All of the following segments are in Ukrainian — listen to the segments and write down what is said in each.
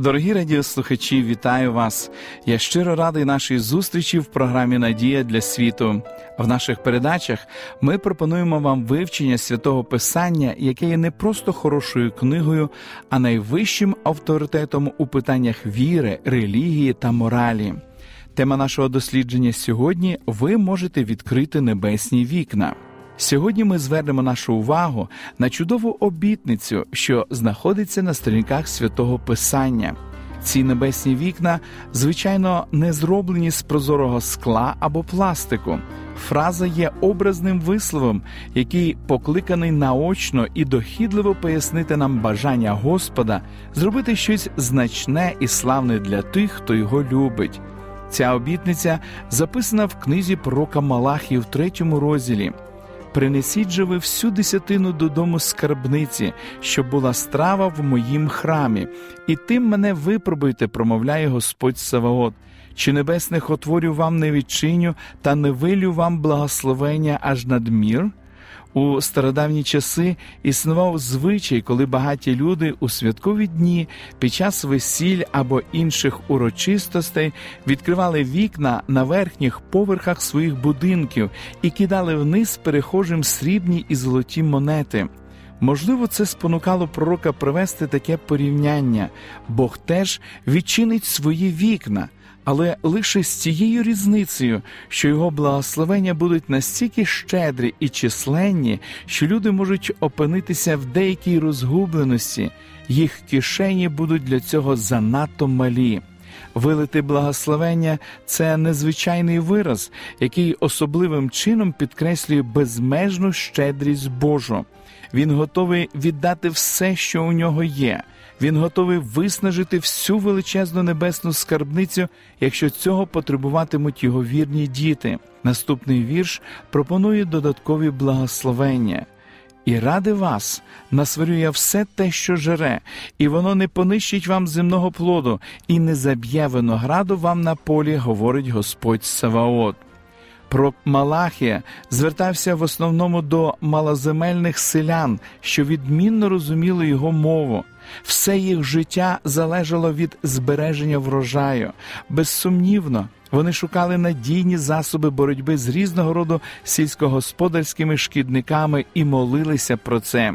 Дорогі радіослухачі, вітаю вас! Я щиро радий нашій зустрічі в програмі Надія для світу. В наших передачах ми пропонуємо вам вивчення святого Писання, яке є не просто хорошою книгою, а найвищим авторитетом у питаннях віри, релігії та моралі. Тема нашого дослідження сьогодні ви можете відкрити небесні вікна. Сьогодні ми звернемо нашу увагу на чудову обітницю, що знаходиться на сторінках святого Писання. Ці небесні вікна, звичайно, не зроблені з прозорого скла або пластику. Фраза є образним висловом, який покликаний наочно і дохідливо пояснити нам бажання Господа зробити щось значне і славне для тих, хто його любить. Ця обітниця записана в книзі пророка Малахії в третьому розділі. Принесіть же ви всю десятину додому скарбниці, щоб була страва в моїм храмі, і тим мене випробуйте, промовляє Господь Саваот. Чи небесних отворів вам не відчиню, та не вилю вам благословення аж надмір? У стародавні часи існував звичай, коли багаті люди у святкові дні під час весіль або інших урочистостей відкривали вікна на верхніх поверхах своїх будинків і кидали вниз перехожим срібні і золоті монети. Можливо, це спонукало пророка провести таке порівняння, Бог теж відчинить свої вікна але лише з цією різницею, що його благословення будуть настільки щедрі і численні, що люди можуть опинитися в деякій розгубленості, їх кишені будуть для цього занадто малі. Вилити благословення це незвичайний вираз, який особливим чином підкреслює безмежну щедрість Божу. Він готовий віддати все, що у нього є. Він готовий виснажити всю величезну небесну скарбницю, якщо цього потребуватимуть його вірні діти. Наступний вірш пропонує додаткові благословення. І ради вас насварює все те, що жере, і воно не понищить вам земного плоду, і не заб'є винограду вам на полі, говорить Господь Саваот. Пророк Малахія звертався в основному до малоземельних селян, що відмінно розуміли його мову. Все їх життя залежало від збереження врожаю. Безсумнівно, вони шукали надійні засоби боротьби з різного роду сільськогосподарськими шкідниками і молилися про це.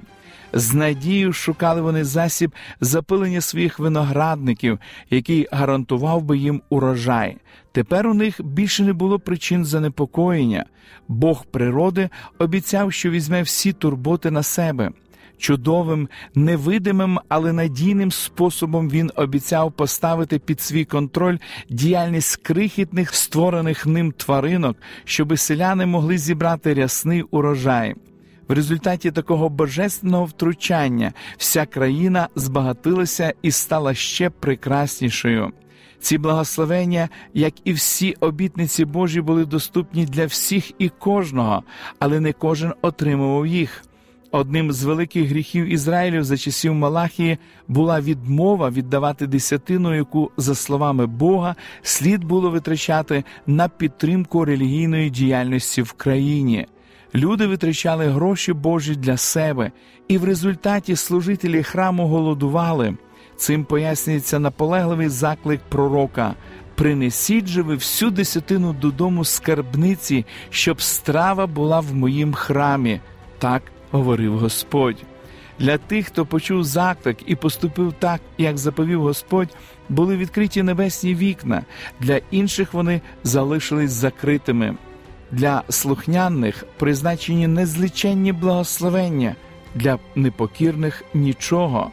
З надією шукали вони засіб запилення своїх виноградників, який гарантував би їм урожай. Тепер у них більше не було причин занепокоєння. Бог природи обіцяв, що візьме всі турботи на себе. Чудовим, невидимим, але надійним способом він обіцяв поставити під свій контроль діяльність крихітних створених ним тваринок, щоби селяни могли зібрати рясний урожай. В результаті такого божественного втручання вся країна збагатилася і стала ще прекраснішою. Ці благословення, як і всі обітниці Божі, були доступні для всіх і кожного, але не кожен отримував їх. Одним з великих гріхів Ізраїлю за часів Малахії була відмова віддавати десятину, яку, за словами Бога, слід було витрачати на підтримку релігійної діяльності в країні. Люди витрачали гроші Божі для себе, і в результаті служителі храму голодували. Цим пояснюється наполегливий заклик пророка. Принесіть же ви всю десятину додому скарбниці, щоб страва була в моїм храмі. Так говорив Господь. Для тих, хто почув заклик і поступив так, як заповів Господь, були відкриті небесні вікна, для інших вони залишились закритими. Для слухняних призначені незліченні благословення, для непокірних нічого.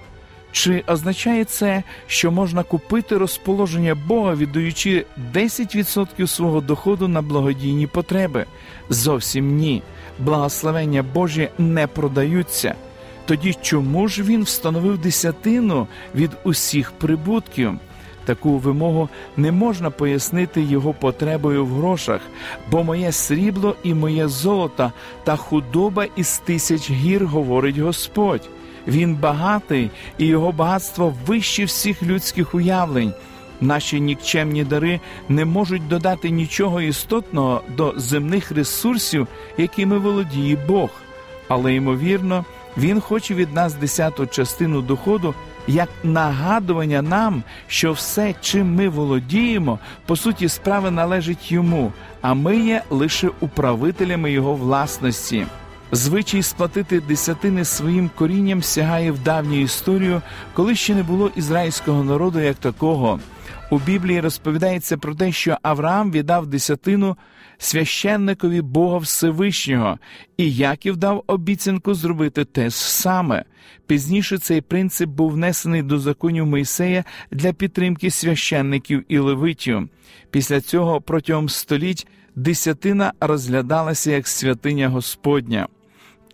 Чи означає це, що можна купити розположення Бога, віддаючи 10% свого доходу на благодійні потреби? Зовсім ні. Благословення Божі не продаються. Тоді чому ж він встановив десятину від усіх прибутків? Таку вимогу не можна пояснити його потребою в грошах, бо моє срібло і моє золото та худоба із тисяч гір, говорить Господь. Він багатий, і його багатство вище всіх людських уявлень. Наші нікчемні дари не можуть додати нічого істотного до земних ресурсів, якими володіє Бог. Але ймовірно, Він хоче від нас десяту частину доходу як нагадування нам, що все, чим ми володіємо, по суті справи належить йому, а ми є лише управителями його власності. Звичай сплатити десятини своїм корінням сягає в давню історію, коли ще не було ізраїльського народу як такого. У Біблії розповідається про те, що Авраам віддав десятину священникові Бога Всевишнього, і Яків дав обіцянку зробити те ж саме. Пізніше цей принцип був внесений до законів Мойсея для підтримки священників і левитів. Після цього протягом століть десятина розглядалася як святиня Господня.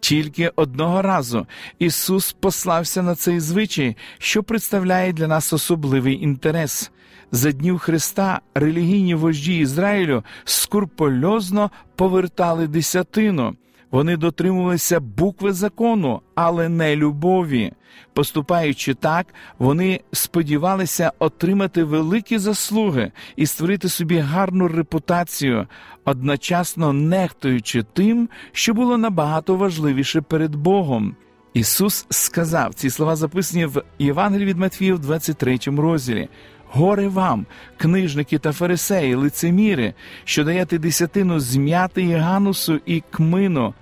Тільки одного разу Ісус послався на цей звичай, що представляє для нас особливий інтерес. За днів Христа релігійні вожді Ізраїлю скурпольозно повертали десятину. Вони дотримувалися букви закону, але не любові. Поступаючи так, вони сподівалися отримати великі заслуги і створити собі гарну репутацію, одночасно нехтуючи тим, що було набагато важливіше перед Богом. Ісус сказав ці слова записані в Євангелії від Матвія в 23 розділі. Горе вам, книжники та фарисеї, лицеміри, що даєте десятину зм'яти ганусу і кмину,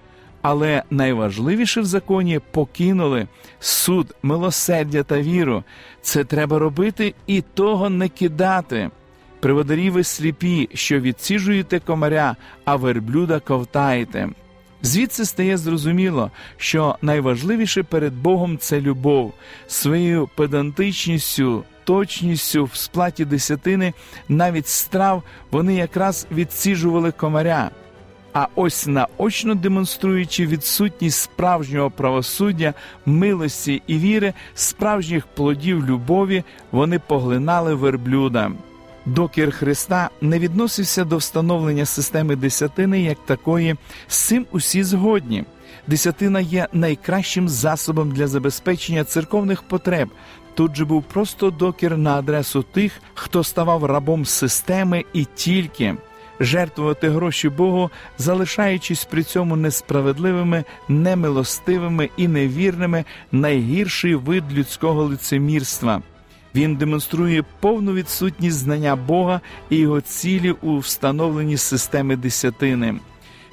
але найважливіше в законі покинули суд, милосердя та віру. Це треба робити і того не кидати. Приводарі ви сліпі, що відсіжуєте комаря, а верблюда ковтаєте. Звідси стає зрозуміло, що найважливіше перед Богом це любов, своєю педантичністю, точністю в сплаті десятини, навіть страв вони якраз відсіжували комаря. А ось наочно демонструючи відсутність справжнього правосуддя, милості і віри, справжніх плодів любові, вони поглинали верблюда. Докір Христа не відносився до встановлення системи десятини як такої, з цим усі згодні. Десятина є найкращим засобом для забезпечення церковних потреб. Тут же був просто докір на адресу тих, хто ставав рабом системи і тільки жертвувати гроші Богу, залишаючись при цьому несправедливими, немилостивими і невірними, найгірший вид людського лицемірства. Він демонструє повну відсутність знання Бога і його цілі у встановленні системи десятини.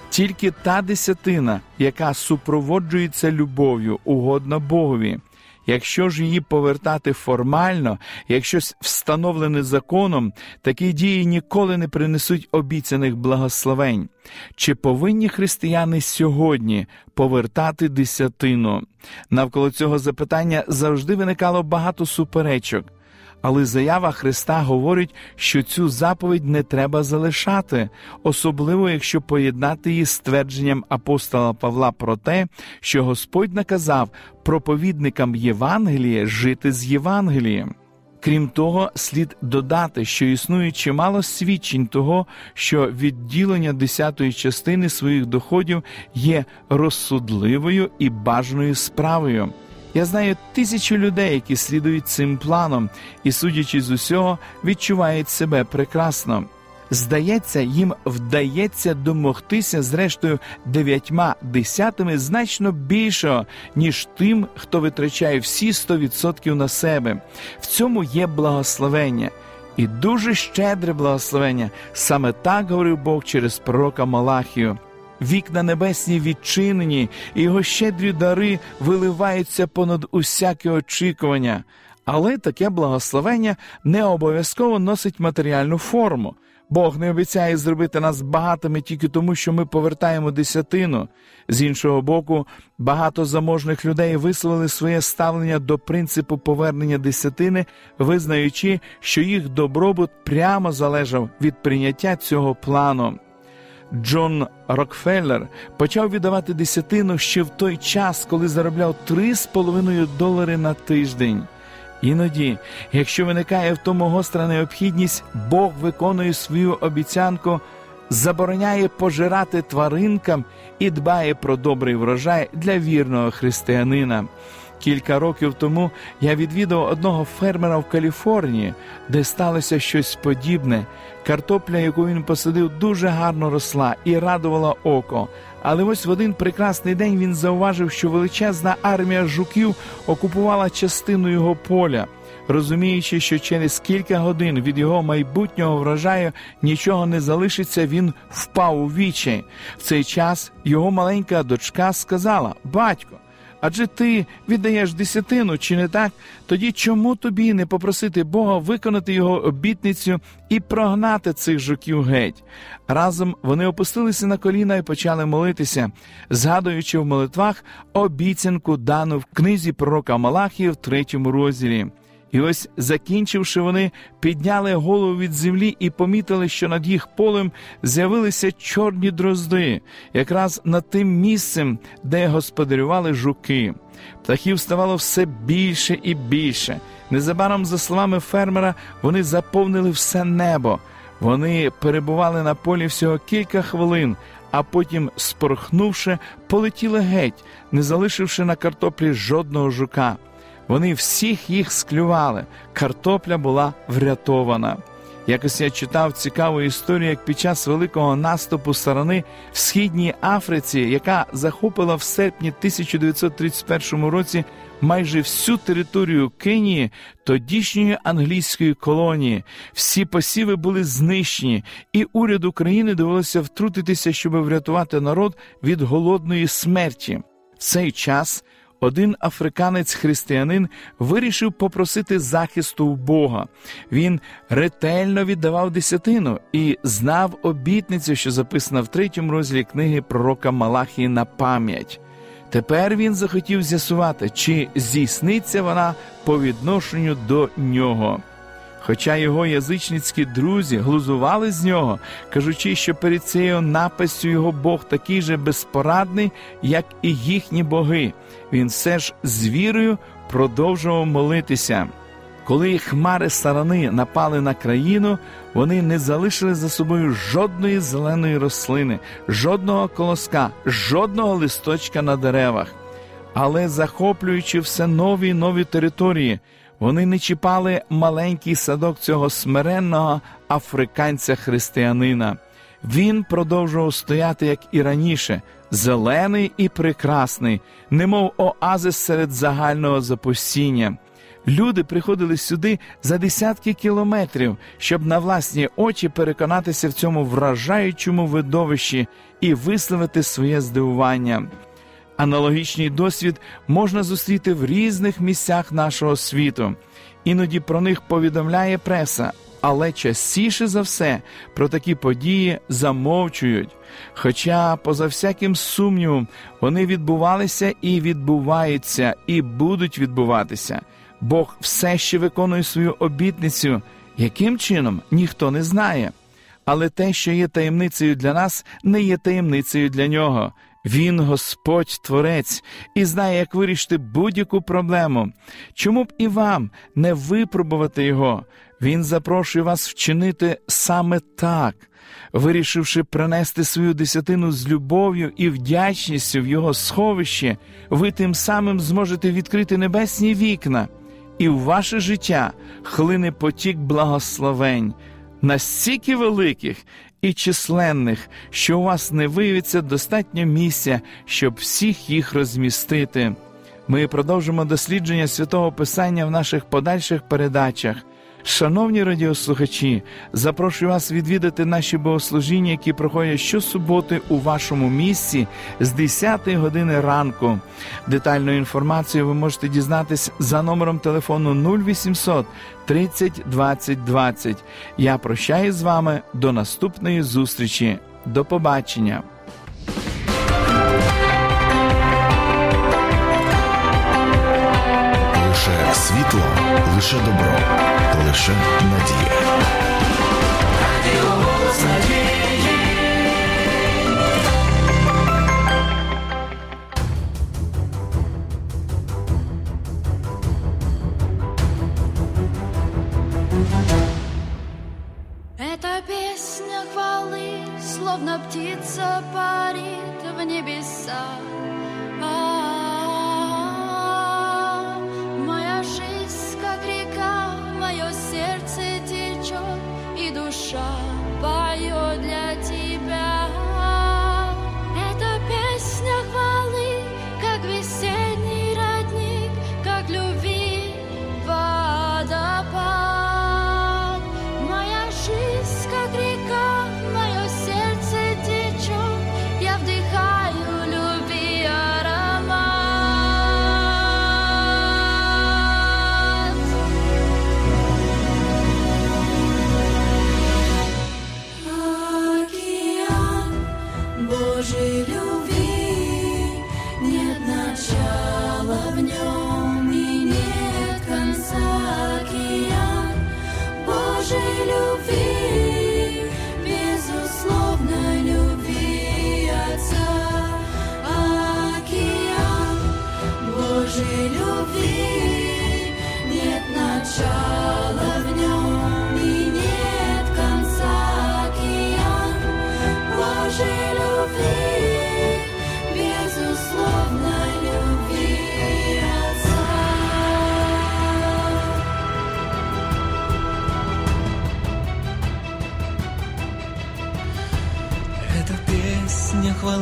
Тільки та десятина, яка супроводжується любов'ю, угодна Богові. Якщо ж її повертати формально, якщо встановлене законом, такі дії ніколи не принесуть обіцяних благословень. Чи повинні християни сьогодні повертати десятину? Навколо цього запитання завжди виникало багато суперечок. Але заява Христа говорить, що цю заповідь не треба залишати, особливо якщо поєднати її з твердженням апостола Павла про те, що Господь наказав проповідникам Євангелія жити з Євангелієм. Крім того, слід додати, що існує чимало свідчень того, що відділення десятої частини своїх доходів є розсудливою і бажаною справою. Я знаю тисячу людей, які слідують цим планом і, судячи з усього, відчувають себе прекрасно. Здається, їм вдається домогтися зрештою дев'ятьма десятими значно більшого, ніж тим, хто витрачає всі 100% на себе. В цьому є благословення. І дуже щедре благословення. Саме так говорив Бог через пророка Малахію вікна небесні відчинені, і його щедрі дари виливаються понад усяке очікування. Але таке благословення не обов'язково носить матеріальну форму. Бог не обіцяє зробити нас багатими тільки тому, що ми повертаємо десятину. З іншого боку, багато заможних людей висловили своє ставлення до принципу повернення десятини, визнаючи, що їх добробут прямо залежав від прийняття цього плану. Джон Рокфеллер почав віддавати десятину ще в той час, коли заробляв 3,5 долари на тиждень. Іноді, якщо виникає в тому гостра необхідність, Бог виконує свою обіцянку, забороняє пожирати тваринкам і дбає про добрий врожай для вірного християнина. Кілька років тому я відвідав одного фермера в Каліфорнії, де сталося щось подібне. Картопля, яку він посадив, дуже гарно росла і радувала око. Але ось в один прекрасний день він зауважив, що величезна армія жуків окупувала частину його поля. Розуміючи, що через кілька годин від його майбутнього врожаю нічого не залишиться, він впав у вічай. В цей час його маленька дочка сказала: Батько, Адже ти віддаєш десятину, чи не так? Тоді чому тобі не попросити Бога виконати його обітницю і прогнати цих жуків геть? Разом вони опустилися на коліна і почали молитися, згадуючи в молитвах обіцянку дану в книзі пророка Малахії в третьому розділі. І ось, закінчивши, вони підняли голову від землі і помітили, що над їх полем з'явилися чорні дрозди, якраз над тим місцем, де господарювали жуки. Птахів ставало все більше і більше. Незабаром, за словами фермера, вони заповнили все небо. Вони перебували на полі всього кілька хвилин, а потім, спорхнувши, полетіли геть, не залишивши на картоплі жодного жука. Вони всіх їх склювали. Картопля була врятована. Якось я читав цікаву історію, як під час великого наступу сарани в східній Африці, яка захопила в серпні 1931 році майже всю територію Кенії, тодішньої англійської колонії, всі посіви були знищені, і уряд України довелося втрутитися, щоб врятувати народ від голодної смерті. В цей час один африканець-християнин вирішив попросити захисту у Бога. Він ретельно віддавав десятину і знав обітницю, що записана в третьому розділі книги пророка Малахії на пам'ять. Тепер він захотів з'ясувати, чи здійсниться вона по відношенню до нього. Хоча його язичницькі друзі глузували з нього, кажучи, що перед цією напастю його Бог такий же безпорадний, як і їхні боги, він все ж з вірою продовжував молитися. Коли хмари сарани напали на країну, вони не залишили за собою жодної зеленої рослини, жодного колоска, жодного листочка на деревах. Але захоплюючи все нові й нові території, вони не чіпали маленький садок цього смиренного африканця-християнина. Він продовжував стояти, як і раніше, зелений і прекрасний, немов оазис серед загального запустіння. Люди приходили сюди за десятки кілометрів, щоб на власні очі переконатися в цьому вражаючому видовищі і висловити своє здивування. Аналогічний досвід можна зустріти в різних місцях нашого світу. Іноді про них повідомляє преса, але частіше за все про такі події замовчують. Хоча, поза всяким сумнівом, вони відбувалися і відбуваються, і будуть відбуватися. Бог все ще виконує свою обітницю, яким чином ніхто не знає. Але те, що є таємницею для нас, не є таємницею для нього. Він Господь Творець і знає, як вирішити будь-яку проблему. Чому б і вам не випробувати його? Він запрошує вас вчинити саме так, вирішивши принести свою десятину з любов'ю і вдячністю в його сховище, ви тим самим зможете відкрити небесні вікна, і в ваше життя хлине потік благословень. Настільки великих і численних, що у вас не виявиться достатньо місця, щоб всіх їх розмістити. Ми продовжимо дослідження святого Писання в наших подальших передачах. Шановні радіослухачі, запрошую вас відвідати наші богослужіння, які проходять щосуботи у вашому місці з 10 години ранку. Детальну інформацію ви можете дізнатись за номером телефону 0800 30 20 20. Я прощаю з вами до наступної зустрічі. До побачення. Лише світло, Лише добро, лише надія. Эта песня хвалы, словно птица парит в небесах.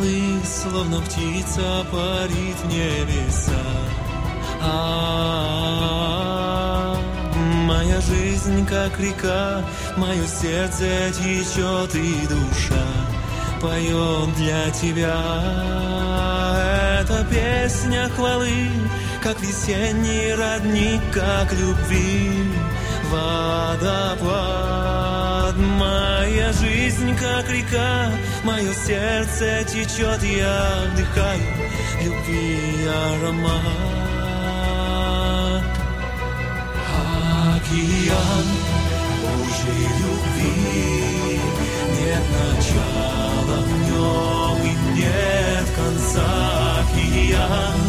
Хвалы, словно птица парит в небеса. А, моя жизнь как река, мое сердце течет и душа поет для тебя. Эта песня хвалы, как весенний родник, как любви водопад. Моя жизнь как река, мое сердце течет, я вдыхаю любви аромат. Океан Божьей любви, нет начала в нем и нет конца. Океан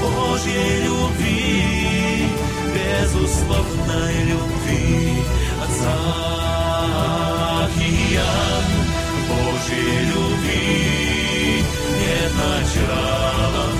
Божьей любви, безусловной любви Отца. Океан Божьей любви, нет начала